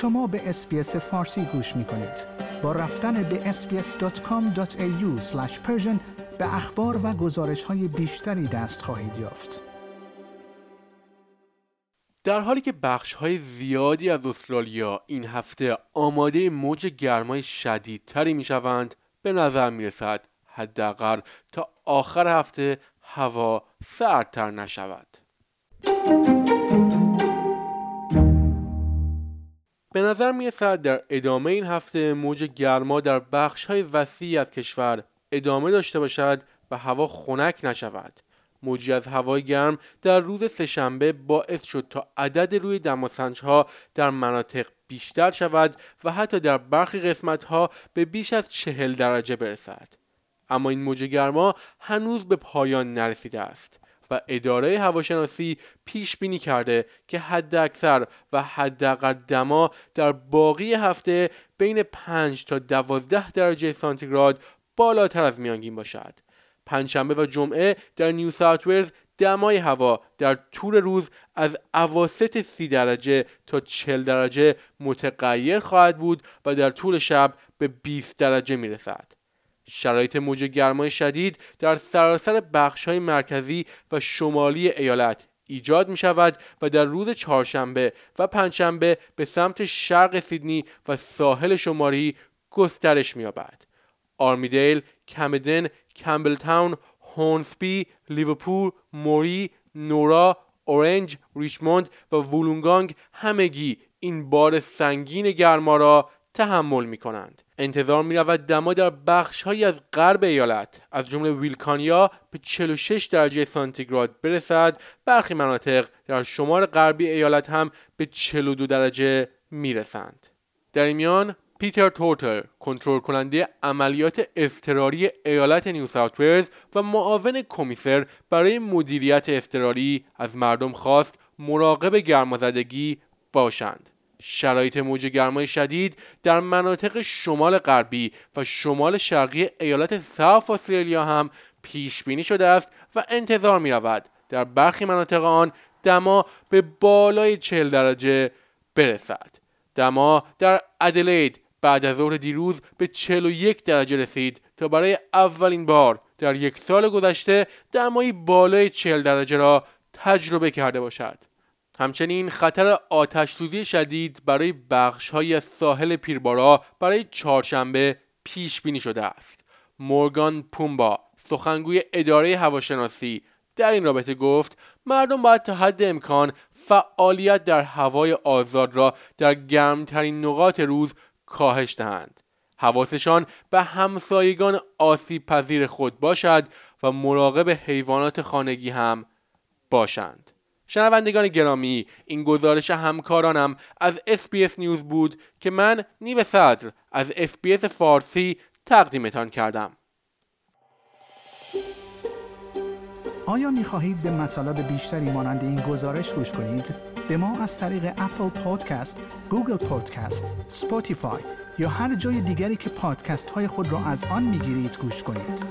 شما به اسپیس فارسی گوش می کنید. با رفتن به sbs.com.au به اخبار و گزارش های بیشتری دست خواهید یافت. در حالی که بخش های زیادی از استرالیا این هفته آماده موج گرمای شدیدتری می شوند به نظر می رسد حداقل تا آخر هفته هوا سردتر نشود. به نظر می رسد در ادامه این هفته موج گرما در بخش های وسیعی از کشور ادامه داشته باشد و هوا خنک نشود. موجی از هوای گرم در روز سهشنبه باعث شد تا عدد روی دماسنج ها در مناطق بیشتر شود و حتی در برخی قسمت ها به بیش از چهل درجه برسد. اما این موج گرما هنوز به پایان نرسیده است. و اداره هواشناسی پیش بینی کرده که حد اکثر و حداقل دما در باقی هفته بین 5 تا 12 درجه سانتیگراد بالاتر از میانگین باشد. پنجشنبه و جمعه در نیو ساوت ولز دمای هوا در طول روز از اواسط سی درجه تا 40 درجه متغیر خواهد بود و در طول شب به 20 درجه می رسد. شرایط موج گرمای شدید در سراسر بخش های مرکزی و شمالی ایالت ایجاد می شود و در روز چهارشنبه و پنجشنبه به سمت شرق سیدنی و ساحل شمالی گسترش می یابد. آرمیدیل، کمدن، کمبل تاون، هونسبی، لیورپول، موری، نورا، اورنج، ریچموند و وولونگانگ همگی این بار سنگین گرما را تحمل می کنند. انتظار می رود دما در بخش های از غرب ایالت از جمله ویلکانیا به 46 درجه سانتیگراد برسد برخی مناطق در شمال غربی ایالت هم به 42 درجه می رسند. در این میان پیتر تورتر کنترل کننده عملیات اضطراری ایالت نیو ساوت ولز و معاون کمیسر برای مدیریت اضطراری از مردم خواست مراقب گرمازدگی باشند شرایط موج گرمای شدید در مناطق شمال غربی و شمال شرقی ایالت ساوت استرالیا هم پیش بینی شده است و انتظار می رود در برخی مناطق آن دما به بالای 40 درجه برسد. دما در ادلید بعد از ظهر دیروز به 41 درجه رسید تا برای اولین بار در یک سال گذشته دمایی بالای 40 درجه را تجربه کرده باشد. همچنین خطر آتش شدید برای بخش های ساحل پیربارا برای چهارشنبه پیش بینی شده است. مورگان پومبا سخنگوی اداره هواشناسی در این رابطه گفت مردم باید تا حد امکان فعالیت در هوای آزاد را در گرمترین نقاط روز کاهش دهند. حواسشان به همسایگان آسیب پذیر خود باشد و مراقب حیوانات خانگی هم باشند. شنوندگان گرامی این گزارش همکارانم از SBS News بود که من نیو صدر از SBS فارسی تقدیمتان کردم آیا می خواهید به مطالب بیشتری مانند این گزارش گوش کنید؟ به ما از طریق Apple Podcast، Google Podcast، Spotify یا هر جای دیگری که پادکست های خود را از آن می گیرید گوش کنید؟